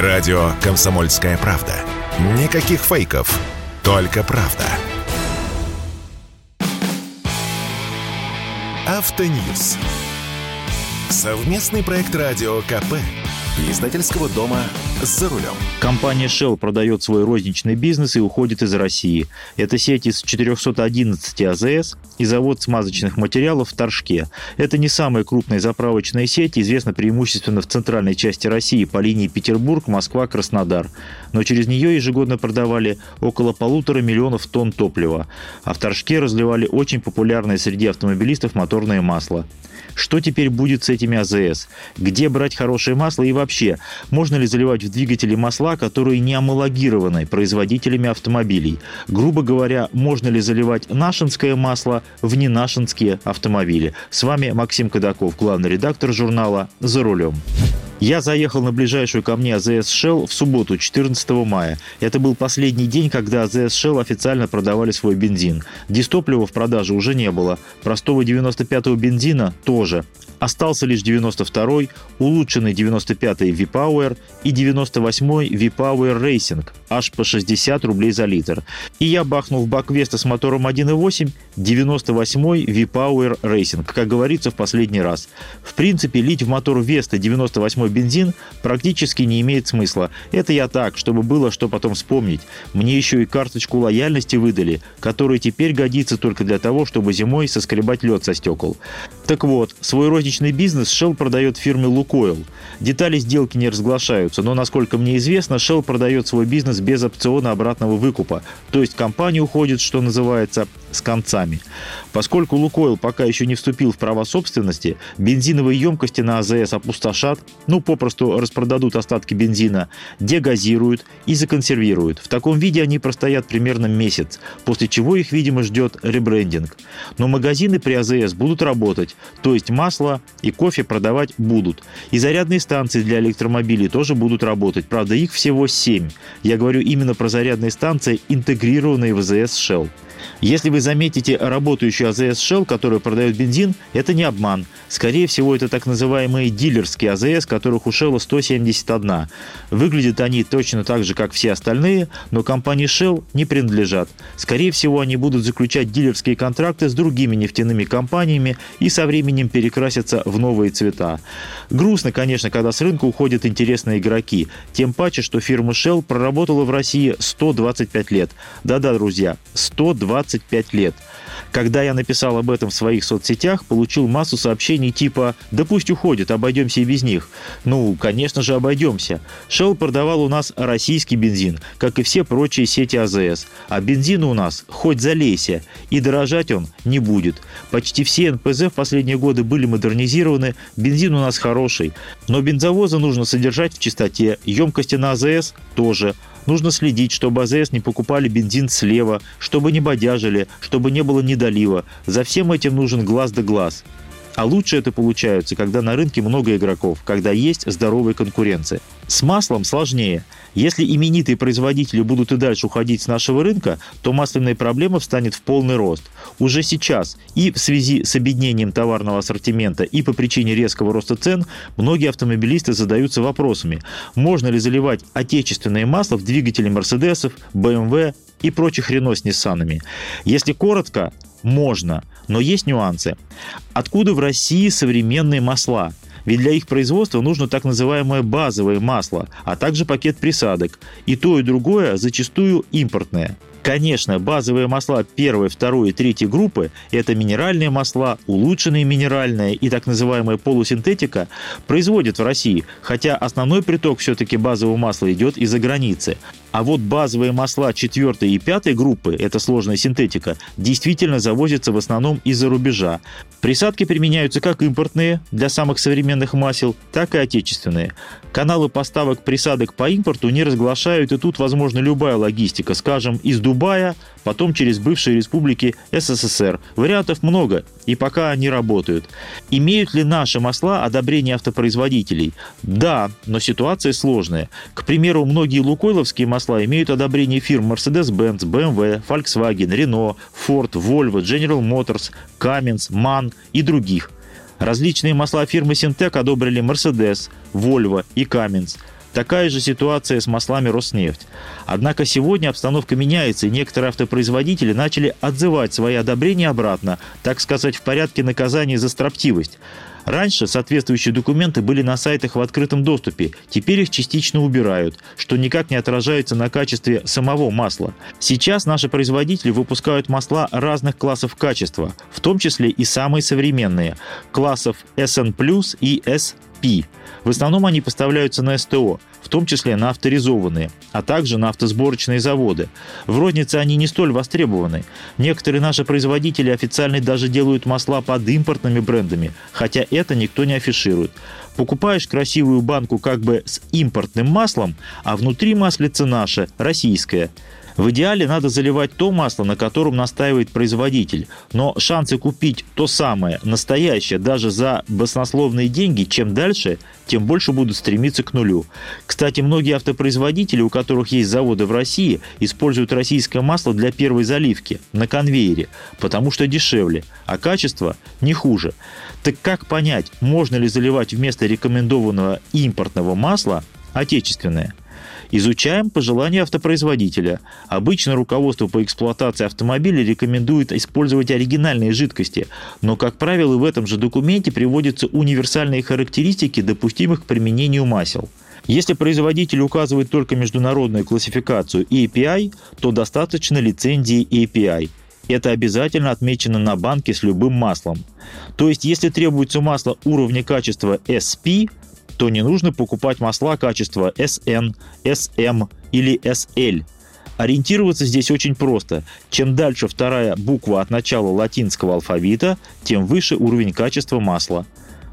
Радио «Комсомольская правда». Никаких фейков, только правда. Автоньюз. Совместный проект радио КП. Издательского дома «За рулем». Компания Shell продает свой розничный бизнес и уходит из России. Это сеть из 411 АЗС и завод смазочных материалов в Торжке. Это не самая крупная заправочная сеть, известна преимущественно в центральной части России по линии Петербург, Москва, Краснодар. Но через нее ежегодно продавали около полутора миллионов тонн топлива. А в Торжке разливали очень популярное среди автомобилистов моторное масло. Что теперь будет с этими АЗС? Где брать хорошее масло и вообще, можно ли заливать в двигатели масла, которые не амалогированы производителями автомобилей? Грубо говоря, можно ли заливать нашинское масло в ненашинские автомобили? С вами Максим Кадаков, главный редактор журнала «За рулем». Я заехал на ближайшую ко мне АЗС Shell в субботу, 14 мая. Это был последний день, когда АЗС Shell официально продавали свой бензин. Дистоплива в продаже уже не было. Простого 95-го бензина тоже. Остался лишь 92-й, улучшенный 95-й V-Power и 98-й V-Power Racing, аж по 60 рублей за литр. И я бахнул в бак Веста с мотором 1.8 98-й V-Power Racing, как говорится в последний раз. В принципе, лить в мотор Веста 98 мой бензин практически не имеет смысла. Это я так, чтобы было что потом вспомнить. Мне еще и карточку лояльности выдали, которая теперь годится только для того, чтобы зимой соскребать лед со стекол. Так вот, свой розничный бизнес Shell продает фирме Лукойл. Детали сделки не разглашаются, но, насколько мне известно, Shell продает свой бизнес без опциона обратного выкупа. То есть компания уходит, что называется, с концами. Поскольку Лукойл пока еще не вступил в права собственности, бензиновые емкости на АЗС опустошат, ну попросту распродадут остатки бензина, дегазируют и законсервируют. В таком виде они простоят примерно месяц, после чего их, видимо, ждет ребрендинг. Но магазины при АЗС будут работать, то есть масло и кофе продавать будут. И зарядные станции для электромобилей тоже будут работать, правда их всего 7. Я говорю именно про зарядные станции, интегрированные в АЗС Shell. Если вы заметите работающую АЗС Shell, которая продает бензин, это не обман. Скорее всего, это так называемые дилерские АЗС, которых у Shell 171. Выглядят они точно так же, как все остальные, но компании Shell не принадлежат. Скорее всего, они будут заключать дилерские контракты с другими нефтяными компаниями и со временем перекрасятся в новые цвета. Грустно, конечно, когда с рынка уходят интересные игроки. Тем паче, что фирма Shell проработала в России 125 лет. Да-да, друзья, 125 25 лет. Когда я написал об этом в своих соцсетях, получил массу сообщений типа «Да пусть уходит, обойдемся и без них». Ну, конечно же, обойдемся. Shell продавал у нас российский бензин, как и все прочие сети АЗС. А бензин у нас хоть залейся, и дорожать он не будет. Почти все НПЗ в последние годы были модернизированы, бензин у нас хороший. Но бензовозы нужно содержать в чистоте, емкости на АЗС тоже. Нужно следить, чтобы АЗС не покупали бензин слева, чтобы не бодяжили, чтобы не было недолива. За всем этим нужен глаз да глаз. А лучше это получается, когда на рынке много игроков, когда есть здоровая конкуренция. С маслом сложнее. Если именитые производители будут и дальше уходить с нашего рынка, то масляная проблема встанет в полный рост. Уже сейчас и в связи с объединением товарного ассортимента, и по причине резкого роста цен, многие автомобилисты задаются вопросами, можно ли заливать отечественное масло в двигатели Мерседесов, BMW и прочих Рено с Ниссанами. Если коротко, можно, но есть нюансы. Откуда в России современные масла? Ведь для их производства нужно так называемое базовое масло, а также пакет присадок. И то, и другое зачастую импортное. Конечно, базовые масла первой, второй и третьей группы – это минеральные масла, улучшенные минеральные и так называемая полусинтетика – производят в России, хотя основной приток все-таки базового масла идет из-за границы. А вот базовые масла четвертой и пятой группы, это сложная синтетика, действительно завозятся в основном из-за рубежа. Присадки применяются как импортные для самых современных масел, так и отечественные. Каналы поставок присадок по импорту не разглашают, и тут возможна любая логистика, скажем, из Дубая, потом через бывшие республики СССР. Вариантов много, и пока они работают. Имеют ли наши масла одобрение автопроизводителей? Да, но ситуация сложная. К примеру, многие лукойловские масла имеют одобрение фирм Mercedes-Benz, BMW, Volkswagen, Renault, Ford, Volvo, General Motors, Cummins, MAN и других. Различные масла фирмы Синтек одобрили Mercedes, Volvo и Cummins – Такая же ситуация с маслами Роснефть. Однако сегодня обстановка меняется, и некоторые автопроизводители начали отзывать свои одобрения обратно, так сказать, в порядке наказания за строптивость. Раньше соответствующие документы были на сайтах в открытом доступе, теперь их частично убирают, что никак не отражается на качестве самого масла. Сейчас наши производители выпускают масла разных классов качества, в том числе и самые современные, классов SN+, и В основном они поставляются на СТО, в том числе на авторизованные, а также на автосборочные заводы. В рознице они не столь востребованы. Некоторые наши производители официально даже делают масла под импортными брендами, хотя это никто не афиширует. Покупаешь красивую банку как бы с импортным маслом, а внутри маслица наше, российское – в идеале надо заливать то масло, на котором настаивает производитель, но шансы купить то самое, настоящее, даже за баснословные деньги, чем дальше, тем больше будут стремиться к нулю. Кстати, многие автопроизводители, у которых есть заводы в России, используют российское масло для первой заливки на конвейере, потому что дешевле, а качество не хуже. Так как понять, можно ли заливать вместо рекомендованного импортного масла отечественное – Изучаем пожелания автопроизводителя. Обычно руководство по эксплуатации автомобиля рекомендует использовать оригинальные жидкости, но, как правило, в этом же документе приводятся универсальные характеристики допустимых к применению масел. Если производитель указывает только международную классификацию API, то достаточно лицензии API. Это обязательно отмечено на банке с любым маслом. То есть, если требуется масло уровня качества SP, то не нужно покупать масла качества SN, SM или SL. Ориентироваться здесь очень просто. Чем дальше вторая буква от начала латинского алфавита, тем выше уровень качества масла.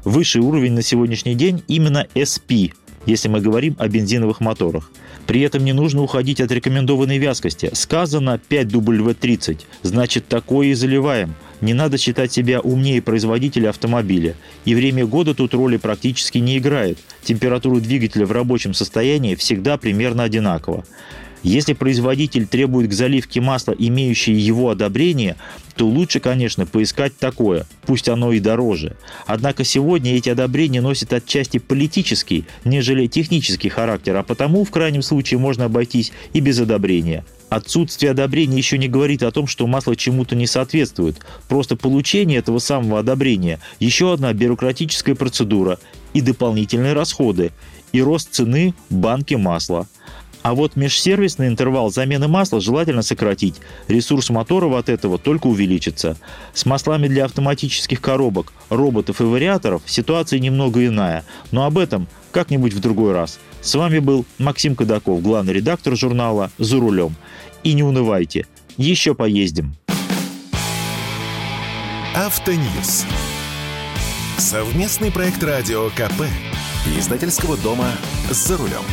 Высший уровень на сегодняшний день именно SP, если мы говорим о бензиновых моторах. При этом не нужно уходить от рекомендованной вязкости. Сказано 5W30, значит такое и заливаем. Не надо считать себя умнее производителя автомобиля. И время года тут роли практически не играет. Температура двигателя в рабочем состоянии всегда примерно одинакова. Если производитель требует к заливке масла, имеющее его одобрение, то лучше, конечно, поискать такое, пусть оно и дороже. Однако сегодня эти одобрения носят отчасти политический, нежели технический характер, а потому в крайнем случае можно обойтись и без одобрения. Отсутствие одобрения еще не говорит о том, что масло чему-то не соответствует. Просто получение этого самого одобрения – еще одна бюрократическая процедура и дополнительные расходы, и рост цены банки масла. А вот межсервисный интервал замены масла желательно сократить. Ресурс моторов от этого только увеличится. С маслами для автоматических коробок, роботов и вариаторов ситуация немного иная. Но об этом как-нибудь в другой раз. С вами был Максим Кадаков, главный редактор журнала «За рулем». И не унывайте, еще поездим. Автоньюз. Совместный проект радио КП. Издательского дома «За рулем».